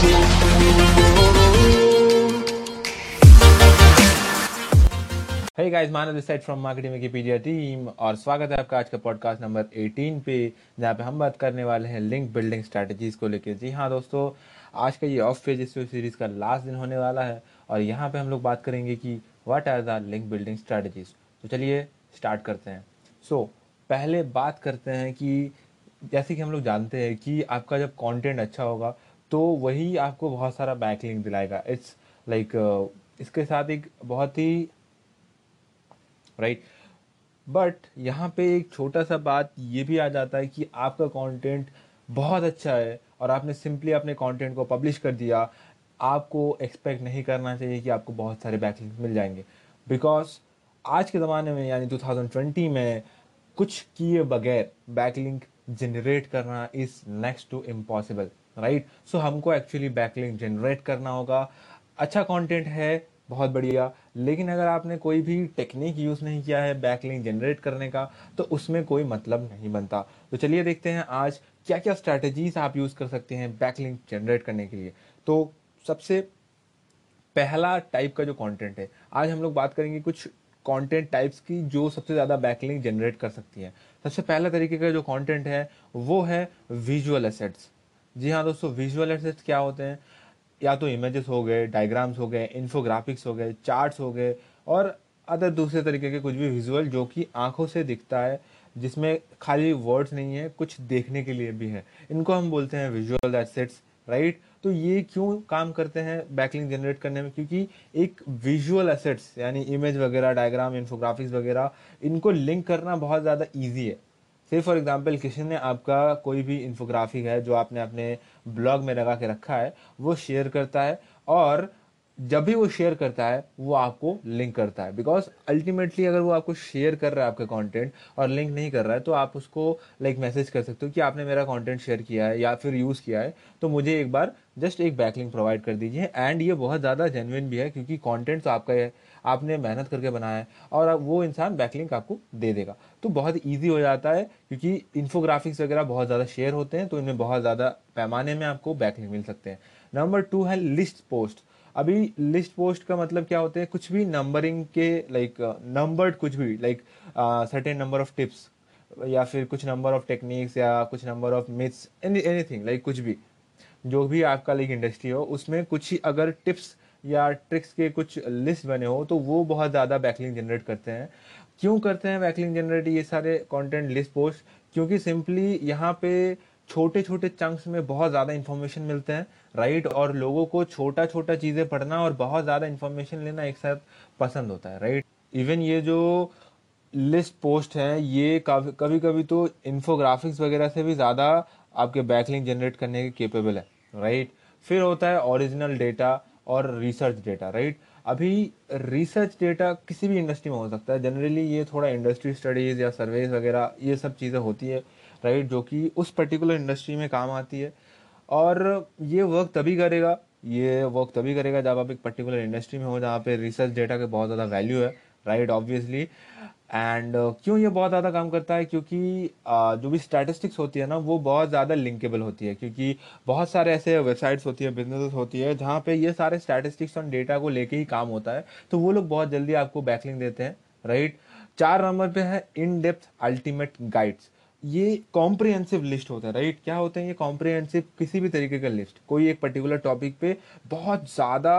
Hey guys, Manav this side from marketing Wikipedia team और स्वागत है आपका आज का पॉडकास्ट नंबर 18 पे जहाँ पे हम बात करने वाले हैं लिंक बिल्डिंग स्ट्रैटेजीज को लेकर जी हाँ दोस्तों आज का ये ऑफ़ पेज सीरीज़ का लास्ट दिन होने वाला है और यहाँ पे हम लोग बात करेंगे कि what are the link building strategies तो चलिए स्टार्ट करते हैं। सो so, पहले बात करते हैं कि जैसे कि हम लोग जानते हैं कि आपका जब कंटेंट अच्छा होगा तो वही आपको बहुत सारा बैकलिंक दिलाएगा। इट्स लाइक like, uh, इसके साथ एक बहुत ही राइट बट यहाँ पे एक छोटा सा बात ये भी आ जाता है कि आपका कंटेंट बहुत अच्छा है और आपने सिंपली अपने कंटेंट को पब्लिश कर दिया। आपको एक्सपेक्ट नहीं करना चाहिए कि आपको बहुत सारे बैकलिंक मिल जाएँगे। बिकॉज़ आज के ज़माने में यानी 2020 में कुछ किए बगैर बैकलिंक जनरेट करना is next to impossible right right? So so, हमको एक्चुअली बैकलिंक जनरेट करना होगा। अच्छा कंटेंट है बहुत बढ़िया। लेकिन अगर आपने कोई भी टेक्निक यूज़ नहीं किया है बैकलिंक जनरेट करने का तो उसमें कोई मतलब नहीं बनता। तो चलिए देखते हैं आज क्या क्या स्ट्रैटेजीज आप यूज़ कर सकते हैं बैकलिंक जनरेट करने के लिए। तो सबसे पहला टाइप का जो कंटेंट है आज हम लोग बात करेंगे कुछ कंटेंट टाइप्स की जो सबसे ज़्यादा बैकलिंक जनरेट कर सकती है। सबसे पहला तरीके का जो कंटेंट है वो है विजुअल एसेट्स जी हाँ दोस्तों विजुअल एसेट्स क्या होते हैं? या तो इमेजेस हो गए डायग्राम्स हो गए इन्फोग्राफिक्स हो गए चार्ट्स हो गए और अदर दूसरे तरीके के कुछ भी विजुअल जो कि आँखों से दिखता है, जिसमें खाली वर्ड्स नहीं है, कुछ देखने के लिए भी है। इनको हम बोलते हैं विजुअल एसेट्स राइट तो ये क्यों काम करते हैं बैकलिंग जनरेट करने में? क्योंकि एक विजुअल एसेट्स यानी इमेज वगैरह डायग्राम इन्फोग्राफिक्स वगैरह, इनको लिंक करना बहुत ज़्यादा ईजी है। से फॉर एग्ज़ाम्पल किसी ने आपका कोई भी इन्फोग्राफिक है जो आपने अपने ब्लॉग में लगा के रखा है, वो शेयर करता है और जब भी वो शेयर करता है वो आपको लिंक करता है। बिकॉज़ अल्टीमेटली अगर वो आपको शेयर कर रहा है आपका कंटेंट और लिंक नहीं कर रहा है तो आप उसको लाइक like, मैसेज कर सकते हो कि आपने मेरा कंटेंट शेयर किया है या फिर यूज़ किया है। तो मुझे एक बार जस्ट एक बैकलिंक प्रोवाइड कर दीजिए। एंड ये बहुत ज़्यादा जेनविन भी है क्योंकि कॉन्टेंट तो आपका है आपने मेहनत करके बनाया है और वो इंसान बैकलिंक आपको दे देगा। तो बहुत ईजी हो जाता है क्योंकि इन्फोग्राफिक्स वगैरह बहुत ज़्यादा शेयर होते हैं तो इनमें बहुत ज़्यादा पैमाने में आपको बैकलिंक मिल सकते हैं। नंबर टू है लिस्ट पोस्ट अभी लिस्ट पोस्ट का मतलब क्या होते हैं? कुछ भी नंबरिंग के लाइक नंबर्ड कुछ भी like certain number of tips या फिर कुछ नंबर ऑफ़ टेक्निक्स या कुछ number of myths any anything like कुछ भी, जो भी आपका लाइक इंडस्ट्री हो, उसमें कुछ ही अगर टिप्स या ट्रिक्स के कुछ लिस्ट बने हो तो वो बहुत ज़्यादा बैकलिंग जनरेट करते हैं। क्यों करते हैं बैकलिंग जनरेट ये सारे कंटेंट लिस्ट पोस्ट क्योंकि सिंपली यहाँ पे छोटे छोटे चंक्स में बहुत ज़्यादा इन्फॉर्मेशन मिलते हैं राइट और लोगों को छोटा छोटा चीज़ें पढ़ना और बहुत ज़्यादा इन्फॉर्मेशन लेना एक साथ पसंद होता है राइट इवन ये जो लिस्ट पोस्ट है, ये कभी कभी तो इन्फोग्राफिक्स वगैरह से भी ज़्यादा आपके बैकलिंग जनरेट करने के केपेबल है राइट फिर होता है ओरिजिनल डेटा और रिसर्च डेटा राइट अभी रिसर्च डेटा किसी भी इंडस्ट्री में हो सकता है। जनरली ये थोड़ा इंडस्ट्री स्टडीज़ या सर्वेज वगैरह, ये सब चीज़ें होती है। राइट जो कि उस पर्टिकुलर इंडस्ट्री में काम आती है। और ये वर्क तभी करेगा ये वर्क तभी करेगा जब आप एक पर्टिकुलर इंडस्ट्री में हो जहाँ पे रिसर्च डेटा के बहुत ज़्यादा वैल्यू है राइट ऑब्वियसली एंड क्यों ये बहुत ज़्यादा काम करता है? क्योंकि uh, जो भी स्टैटिस्टिक्स होती है ना वो बहुत ज़्यादा लिंकेबल होती है। क्योंकि बहुत सारे ऐसे वेबसाइट्स होती है बिज़नेस होती है जहाँ पे ये सारे स्टैटिस्टिक्स और डेटा को लेके ही काम होता है। तो वो लोग बहुत जल्दी आपको बैकलिंग देते हैं राइट चार नंबर पे है इन डेप्थ अल्टीमेट गाइड्स ये कॉम्प्रिहेंसिव लिस्ट होता है राइट क्या होते हैं ये कॉम्प्रिहेंसिव किसी भी तरीके का लिस्ट कोई एक पर्टिकुलर टॉपिक पे बहुत ज़्यादा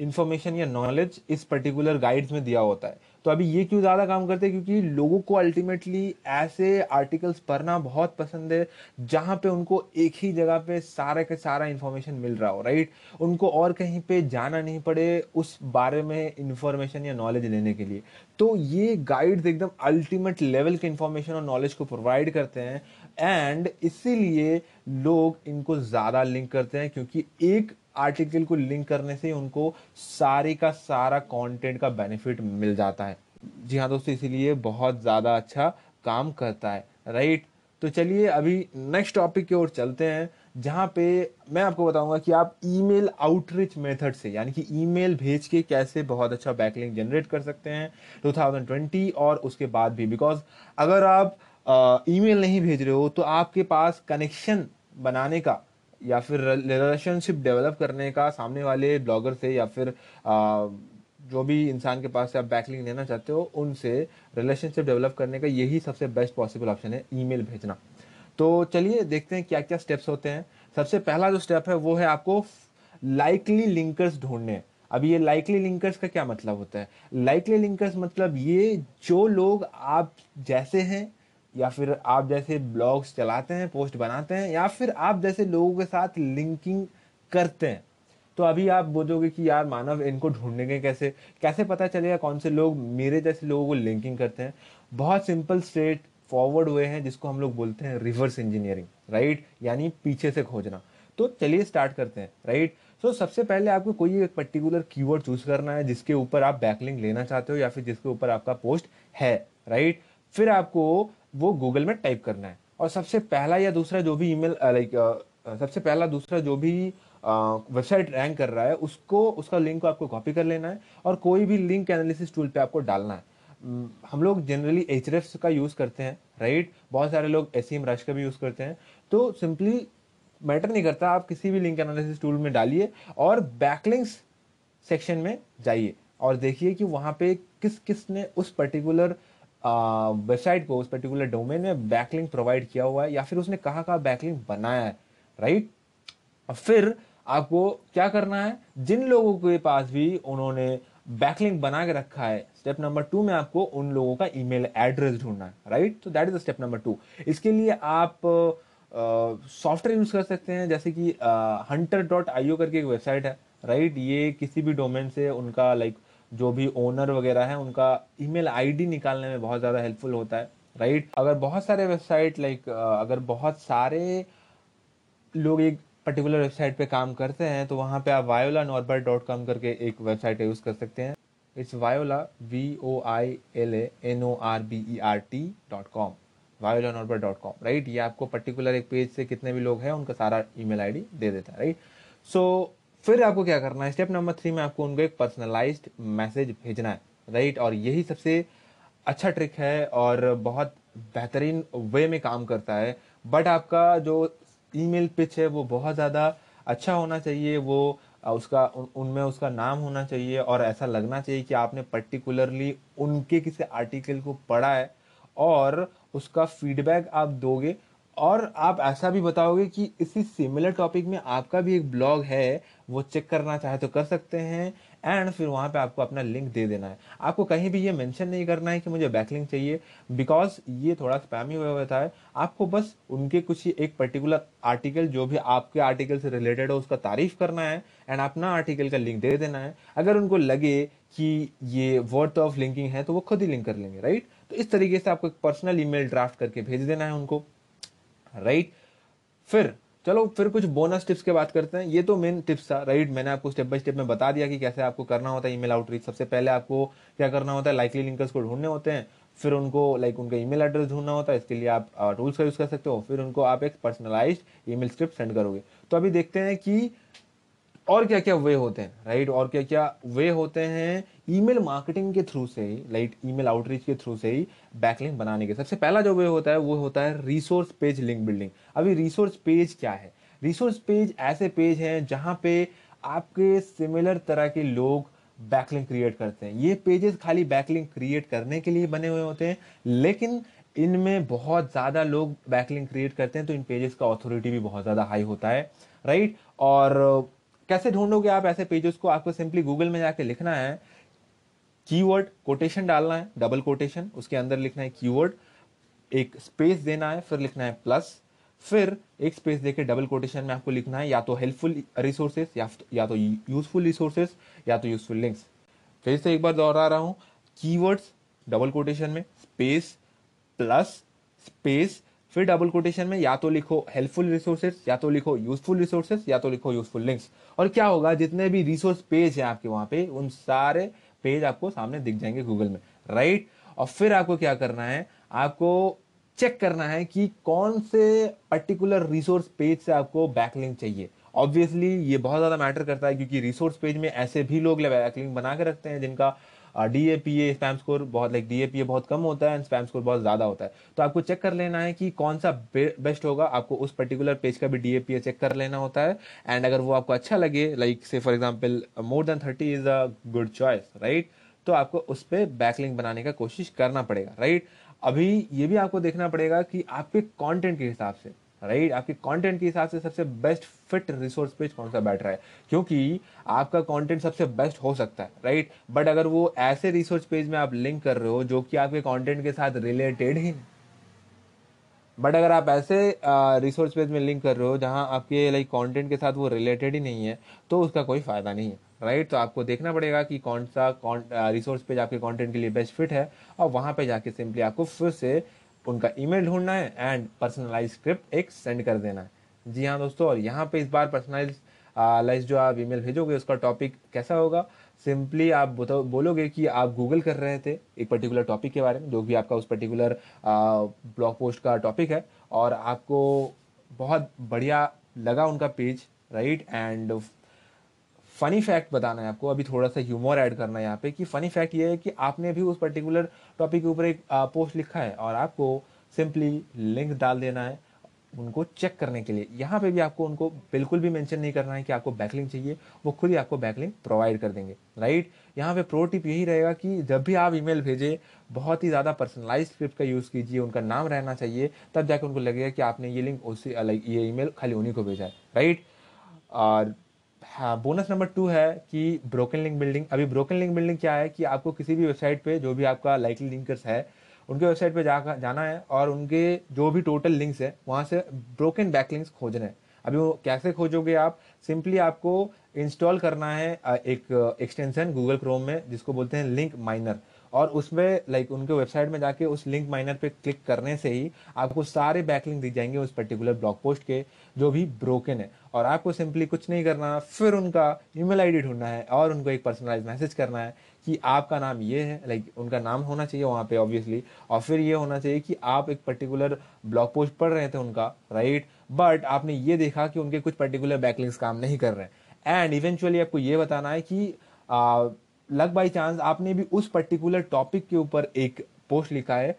इन्फॉर्मेशन या नॉलेज इस पर्टिकुलर गाइड्स में दिया होता है। तो अभी ये क्यों ज़्यादा काम करते हैं? क्योंकि लोगों को अल्टीमेटली ऐसे आर्टिकल्स पढ़ना बहुत पसंद है, जहाँ पे उनको एक ही जगह पे सारे के सारा इन्फॉर्मेशन मिल रहा हो राइट उनको और कहीं पे जाना नहीं पड़े उस बारे में इन्फॉर्मेशन या नॉलेज लेने के लिए। तो ये गाइड्स एकदम अल्टीमेट लेवल के इन्फॉर्मेशन और नॉलेज को प्रोवाइड करते हैं। एंड इसीलिए लोग इनको ज़्यादा लिंक करते हैं क्योंकि एक आर्टिकल को लिंक करने से उनको सारे का सारा कंटेंट का बेनिफिट मिल जाता है। जी हाँ दोस्तों, इसीलिए बहुत ज़्यादा अच्छा काम करता है राइट तो चलिए अभी नेक्स्ट टॉपिक की ओर चलते हैं, जहाँ पे मैं आपको बताऊँगा कि आप ईमेल आउटरीच मेथड से, यानी कि ईमेल भेज के कैसे बहुत अच्छा बैकलिंक जनरेट कर सकते हैं 2020 और उसके बाद भी। बिकॉज़ अगर आप ईमेल नहीं भेज रहे हो तो आपके पास कनेक्शन बनाने का या फिर रिलेशनशिप डेवलप करने का सामने वाले ब्लॉगर से या फिर आ, जो भी इंसान के पास से आप बैकलिंग लेना चाहते हो उनसे रिलेशनशिप डेवलप करने का यही सबसे बेस्ट पॉसिबल ऑप्शन है ईमेल भेजना। तो चलिए देखते हैं क्या क्या स्टेप्स होते हैं। सबसे पहला जो स्टेप है वो है आपको लाइकली लिंकर्स ढूँढने। अब ये लाइकली लिंकर्स का क्या मतलब होता है? लाइकली लिंकर्स मतलब ये जो लोग आप जैसे हैं या फिर आप जैसे ब्लॉग्स चलाते हैं पोस्ट बनाते हैं या फिर आप जैसे लोगों के साथ लिंकिंग करते हैं। तो अभी आप बोलोगे कि यार मानव इनको ढूँढने के कैसे कैसे पता चलेगा कौन से लोग मेरे जैसे लोगों को लिंकिंग करते हैं? बहुत सिंपल स्ट्रेट फॉरवर्ड हुए हैं जिसको हम लोग बोलते हैं रिवर्स इंजीनियरिंग राइट यानी पीछे से खोजना। तो चलिए स्टार्ट करते हैं राइट सो so, सबसे पहले आपको कोई एक पर्टिकुलर कीवर्ड चूज़ करना है जिसके ऊपर आप बैकलिंग लेना चाहते हो या फिर जिसके ऊपर आपका पोस्ट है राइट फिर आपको वो गूगल में टाइप करना है। और सबसे पहला या दूसरा जो भी ईमेल लाइक सबसे पहला दूसरा जो भी वेबसाइट रैंक कर रहा है, उसको, उसका लिंक को आपको कॉपी कर लेना है और कोई भी लिंक एनालिसिस टूल पे आपको डालना है। हम लोग जनरली एच का यूज़ करते हैं राइट बहुत सारे लोग एस रश का भी यूज़ करते हैं। तो सिंपली मैटर नहीं करता, आप किसी भी लिंक एनालिसिस टूल में डालिए और बैकलिंक्स सेक्शन में जाइए और देखिए कि वहाँ पे किस किस ने उस पर्टिकुलर वेबसाइट को उस पर्टिकुलर डोमेन में बैकलिंक प्रोवाइड किया हुआ है या फिर उसने कहाँ कहाँ बैकलिंक बनाया है राइट और फिर आपको क्या करना है? जिन लोगों के पास भी उन्होंने बैकलिंक बना के रखा है स्टेप नंबर टू में आपको उन लोगों का ईमेल एड्रेस ढूंढना है राइट तो that is the step number two इसके लिए आप सॉफ्टवेयर यूज़ कर सकते हैं, जैसे कि हंटर डॉट आईओ करके एक वेबसाइट है राइट ये किसी भी डोमेन से उनका लाइक जो भी ओनर वगैरह है, उनका ईमेल आईडी निकालने में बहुत ज़्यादा हेल्पफुल होता है राइट अगर बहुत सारे वेबसाइट लाइक अगर बहुत सारे लोग एक पर्टिकुलर वेबसाइट पे काम करते हैं तो वहाँ पे आप वायोला नॉर्बर डॉट कॉम करके एक वेबसाइट यूज़ कर सकते हैं। It's viola V O I L A N O R B E R T dot com viola Norbert dot com right ये आपको पर्टिकुलर एक पेज से कितने भी लोग हैं, उनका सारा ईमेल आईडी दे देता है राइट सो फिर आपको क्या करना है? स्टेप नंबर थ्री में आपको उनको एक पर्सनलाइज्ड मैसेज भेजना है। राइट और यही सबसे अच्छा ट्रिक है और बहुत बेहतरीन वे में काम करता है। बट आपका जो ईमेल पिच है वो बहुत ज़्यादा अच्छा होना चाहिए। वो उसका उन, उनमें उसका नाम होना चाहिए और ऐसा लगना चाहिए कि आपने पर्टिकुलरली उनके किसी आर्टिकल को पढ़ा है और उसका फीडबैक आप दोगे और आप ऐसा भी बताओगे कि इसी सिमिलर टॉपिक में आपका भी एक ब्लॉग है, वो चेक करना चाहे तो कर सकते हैं एंड फिर वहाँ पे आपको अपना लिंक दे देना है। आपको कहीं भी ये मेंशन नहीं करना है कि मुझे बैकलिंक चाहिए बिकॉज़ ये थोड़ा स्पैमी हुआ होता है आपको बस उनके कुछ एक पर्टिकुलर आर्टिकल जो भी आपके आर्टिकल से रिलेटेड हो, उसका तारीफ़ करना है एंड अपना आर्टिकल का लिंक दे देना है। अगर उनको लगे कि ये वर्थ ऑफ़ लिंकिंग है तो वो खुद ही लिंक कर लेंगे राइट तो इस तरीके से आपको एक पर्सनल ईमेल ड्राफ्ट करके भेज देना है उनको। राइट फिर, चलो, फिर कुछ बोनस टिप्स के बात करते हैं। ये तो मेन टिप्स था राइट मैंने आपको स्टेप बाय स्टेप में बता दिया कि कैसे आपको करना होता है ईमेल आउटरीच सबसे पहले आपको क्या करना होता है? लाइकली लिंकर्स को ढूँढने होते हैं। फिर उनको लाइक उनका ईमेल एड्रेस ढूंढना होता है। इसके लिए आप टूल्स का यूज़ कर सकते हो। फिर उनको आप एक पर्सनलाइज ईमेल स्क्रिप्ट सेंड करोगे। तो अभी देखते हैं कि और क्या क्या वे होते हैं राइट और क्या क्या वे होते हैं ईमेल मार्केटिंग के थ्रू से ही, लाइक ईमेल आउटरीच के थ्रू से ही बैकलिंक बनाने के सबसे पहला जो वे होता है, वो होता है रिसोर्स पेज लिंक बिल्डिंग अभी रिसोर्स पेज क्या है? रिसोर्स पेज ऐसे पेज हैं जहाँ पे आपके सिमिलर तरह के लोग बैकलिंक क्रिएट करते हैं। ये पेजेस खाली बैकलिंक क्रिएट करने के लिए बने हुए होते हैं, लेकिन इनमें बहुत ज़्यादा लोग बैकलिंक क्रिएट करते हैं तो इन पेजेस का ऑथोरिटी भी बहुत ज़्यादा हाई होता है राइट और कैसे ढूंढोगे आप ऐसे पेजेस को? आपको सिंपली गूगल में जाके लिखना है कीवर्ड कोटेशन डालना है डबल कोटेशन उसके अंदर लिखना है कीवर्ड एक स्पेस देना है फिर लिखना है प्लस फिर एक स्पेस देके डबल कोटेशन में आपको लिखना है या तो हेल्पफुल रिसोर्सेस या, या तो यूजफुल रिसोर्सेस या तो यूजफुल लिंक्स। फिर से एक बार दोहरा रहा हूँ कीवर्ड्स डबल कोटेशन में स्पेस प्लस स्पेस फिर डबल कोटेशन में या तो लिखो हेल्पफुल रिसोर्सेस या तो लिखो यूजफुल रिसोर्सेस या तो लिखो यूजफुल लिंक्स। और क्या होगा जितने भी रिसोर्स पेज है आपके वहाँ पे उन सारे पेज आपको सामने दिख जाएँगे गूगल में राइट और फिर आपको क्या करना है? आपको चेक करना है कि कौन से पर्टिकुलर रिसोर्स पेज से आपको बैकलिंक चाहिए। ऑब्वियसली ये बहुत ज़्यादा मैटर करता है क्योंकि रिसोर्स पेज में ऐसे भी लोग बैकलिंक बना के रखते हैं जिनका D A P A spam score बहुत like D A P A बहुत कम होता है एंड स्पैम स्कोर बहुत ज़्यादा होता है। तो आपको चेक कर लेना है कि कौन सा बेस्ट होगा। आपको उस पर्टिकुलर पेज का भी D A P A check कर लेना होता है। एंड अगर वो आपको अच्छा लगे लाइक से for example more than thirty is a good choice right तो आपको उस पर बैकलिंग बनाने का कोशिश करना पड़ेगा राइट अभी ये भी आपको देखना पड़ेगा कि आपके कंटेंट के हिसाब से राइट आपके कंटेंट के हिसाब से सबसे बेस्ट फिट रिसोर्स पेज कौन सा बैठ रहा है? क्योंकि आपका कंटेंट सबसे बेस्ट हो सकता है राइट बट अगर वो ऐसे रिसोर्स पेज में आप लिंक कर रहे हो जो कि आपके कंटेंट के साथ रिलेटेड ही नहीं। बट अगर आप ऐसे रिसोर्स पेज में लिंक कर रहे हो जहाँ आपके लाइक कंटेंट के साथ वो रिलेटेड ही नहीं है तो उसका कोई फ़ायदा नहीं है राइट तो आपको देखना पड़ेगा कि कौन सा रिसोर्स पेज आपके कंटेंट के लिए बेस्ट फिट है, और वहाँ पे जाके सिंपली आपको फिर से उनका ईमेल ढूंढना है एंड पर्सनलाइज स्क्रिप्ट एक सेंड कर देना है। जी हाँ दोस्तों, और यहाँ पे इस बार पर्सनलाइज लाइज जो आप ईमेल भेजोगे, उसका टॉपिक कैसा होगा? सिंपली आप बोलोगे कि आप गूगल कर रहे थे एक पर्टिकुलर टॉपिक के बारे में, जो भी आपका उस पर्टिकुलर ब्लॉग पोस्ट का टॉपिक है, और आपको बहुत बढ़िया लगा उनका page right and funny fact बताना है आपको, अभी थोड़ा सा ह्यूमर ऐड करना है यहाँ पे कि फनी फैक्ट ये है कि आपने भी उस पर्टिकुलर टॉपिक के ऊपर एक पोस्ट लिखा है और आपको सिंपली लिंक डाल देना है उनको चेक करने के लिए। यहाँ पे भी आपको उनको बिल्कुल भी मेंशन नहीं करना है कि आपको बैकलिंग चाहिए, वो खुद ही आपको बैकलिंग प्रोवाइड कर देंगे, राइट? यहाँ पे प्रो टिप यही रहेगा कि जब भी आप ईमेल भेजें, बहुत ही ज़्यादा पर्सनलाइज स्क्रिप्ट का यूज़ कीजिए, उनका नाम रहना चाहिए, तब जाके उनको लगेगा कि आपने ये लिंक उसी, लाइक ये ईमेल खाली उन्हीं को भेजा है, राइट? और हाँ बोनस नंबर टू है कि ब्रोकन लिंक बिल्डिंग अभी ब्रोकन लिंक बिल्डिंग क्या है कि आपको किसी भी वेबसाइट पे जो भी आपका लाइकली लिंकर्स है, उनके वेबसाइट पे जा जाना है और उनके जो भी टोटल लिंक्स है, वहाँ से ब्रोकन बैक लिंक्स खोजने हैं। अभी वो कैसे खोजोगे आप? सिंपली आपको इंस्टॉल करना है एक एक्सटेंशन गूगल क्रोम में, जिसको बोलते हैं लिंक माइनर और उसमें लाइक उनके वेबसाइट में जाके उस लिंक माइनर पे क्लिक करने से ही आपको सारे बैकलिंक दिख जाएँगे उस पर्टिकुलर ब्लॉग पोस्ट के, जो भी ब्रोकन है। और आपको सिंपली कुछ नहीं करना, फिर उनका ईमेल आईडी ढूंढना है और उनको एक पर्सनलाइज मैसेज करना है कि आपका नाम ये है लाइक उनका नाम होना चाहिए वहाँ पे ऑब्वियसली और फिर ये होना चाहिए कि आप एक पर्टिकुलर ब्लॉग पोस्ट पढ़ रहे थे उनका राइट बट आपने ये देखा कि उनके कुछ पर्टिकुलर बैकलिंग्स काम नहीं कर रहे हैं। एंड इवेंचुअली आपको ये बताना है कि लक बाई चांस आपने भी उस पर्टिकुलर टॉपिक के ऊपर एक पोस्ट लिखा है,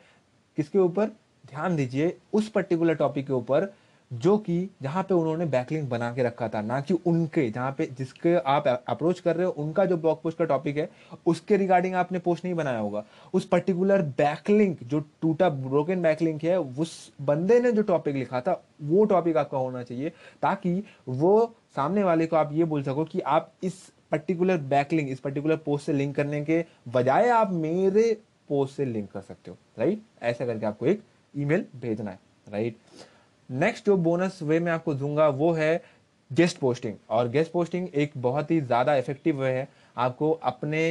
किसके ऊपर? ध्यान दीजिए, उस पर्टिकुलर टॉपिक के ऊपर, जो कि जहाँ पे उन्होंने बैकलिंक बना के रखा था, ना कि उनके, जहाँ पे जिसके आप अप्रोच कर रहे हो, उनका जो ब्लॉग पोस्ट का टॉपिक है, उसके रिगार्डिंग आपने पोस्ट नहीं बनाया होगा। उस पर्टिकुलर बैकलिंक, जो टूटा, ब्रोकन बैकलिंक है, उस बंदे ने जो टॉपिक लिखा था, वो टॉपिक आपका होना चाहिए, ताकि वो सामने वाले को आप ये बोल सको कि आप इस पर्टिकुलर बैकलिंक इस पर्टिकुलर पोस्ट से लिंक करने के बजाय आप मेरे पोस्ट से लिंक कर सकते हो राइट ऐसा करके आपको एक ईमेल भेजना है राइट नेक्स्ट जो बोनस वे मैं आपको दूँगा वो है गेस्ट पोस्टिंग और गेस्ट पोस्टिंग एक बहुत ही ज़्यादा इफ़ेक्टिव वे है। आपको अपने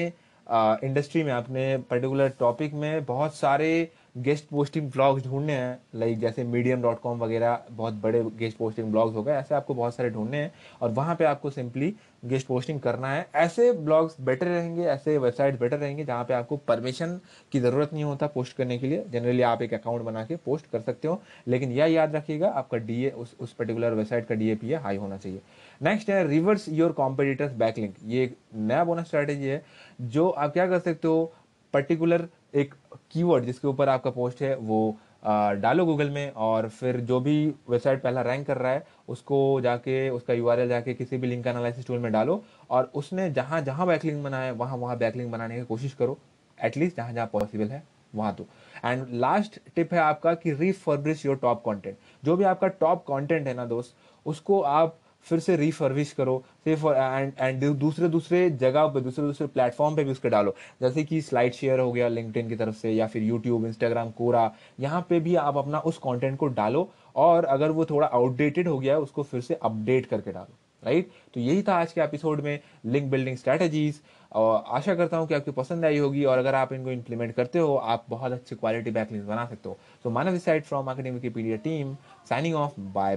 इंडस्ट्री में, अपने पर्टिकुलर टॉपिक में बहुत सारे गेस्ट पोस्टिंग ब्लॉग्स ढूँढने हैं। लाइक जैसे मीडियम डॉट कॉम वगैरह, बहुत बड़े गेस्ट पोस्टिंग ब्लॉग्स हो गए, ऐसे आपको बहुत सारे ढूँढने हैं। और वहाँ पे आपको सिंपली गेस्ट पोस्टिंग करना है। ऐसे ब्लॉग्स बेटर रहेंगे, ऐसे वेबसाइट बेटर रहेंगे जहाँ पे आपको परमिशन की ज़रूरत नहीं होता पोस्ट करने के लिए। जनरली आप एक अकाउंट बना के पोस्ट कर सकते हो, लेकिन यह याद रखिएगा, आपका डी उस उस पर्टिकुलर वेबसाइट का डी ए हाई होना चाहिए। नेक्स्ट है रिवर्स योर कॉम्पिटिटर्स बैकलिंक ये एक नया बोनस स्ट्रैटेजी है, जो आप क्या कर सकते हो पर्टिकुलर एक कीवर्ड जिसके ऊपर आपका पोस्ट है, वो डालो गूगल में और फिर जो भी वेबसाइट पहला रैंक कर रहा है, उसको जाके, उसका यूआरएल जाके किसी भी लिंक एनालिसिस टूल में डालो और उसने जहाँ जहाँ बैकलिंग बनाया वहाँ वहाँ बैकलिंग बनाने की कोशिश करो। एटलीस्ट जहाँ जहाँ पॉसिबल है, वहाँ तो एंड लास्ट टिप है आपका कि रीफर्ब्रिश योर टॉप कंटेंट जो भी आपका टॉप कंटेंट है ना दोस्त, उसको आप फिर से रिफर्विश करो सिर्फ़ एंड एंड दूसरे दूसरे जगह पे, दूसरे दूसरे प्लेटफॉर्म पे भी उसके डालो। जैसे कि स्लाइड शेयर हो गया लिंकड की तरफ़ से, या फिर यूट्यूब इंस्टाग्राम कोरा यहाँ पे भी आप अपना उस कंटेंट को डालो, और अगर वो थोड़ा आउटडेटेड हो गया है, उसको फिर से अपडेट करके डालो राइट तो यही था आज के एपिसोड में लिंक बिल्डिंग स्ट्रेटेजीज और आशा करता हूँ कि आपकी पसंद आई होगी, और अगर आप इनको इंप्लीमेंट करते हो, आप बहुत अच्छी क्वालिटी बैकलिंग बना सकते हो। So Manav side from marketing Wikipedia team signing off bye bye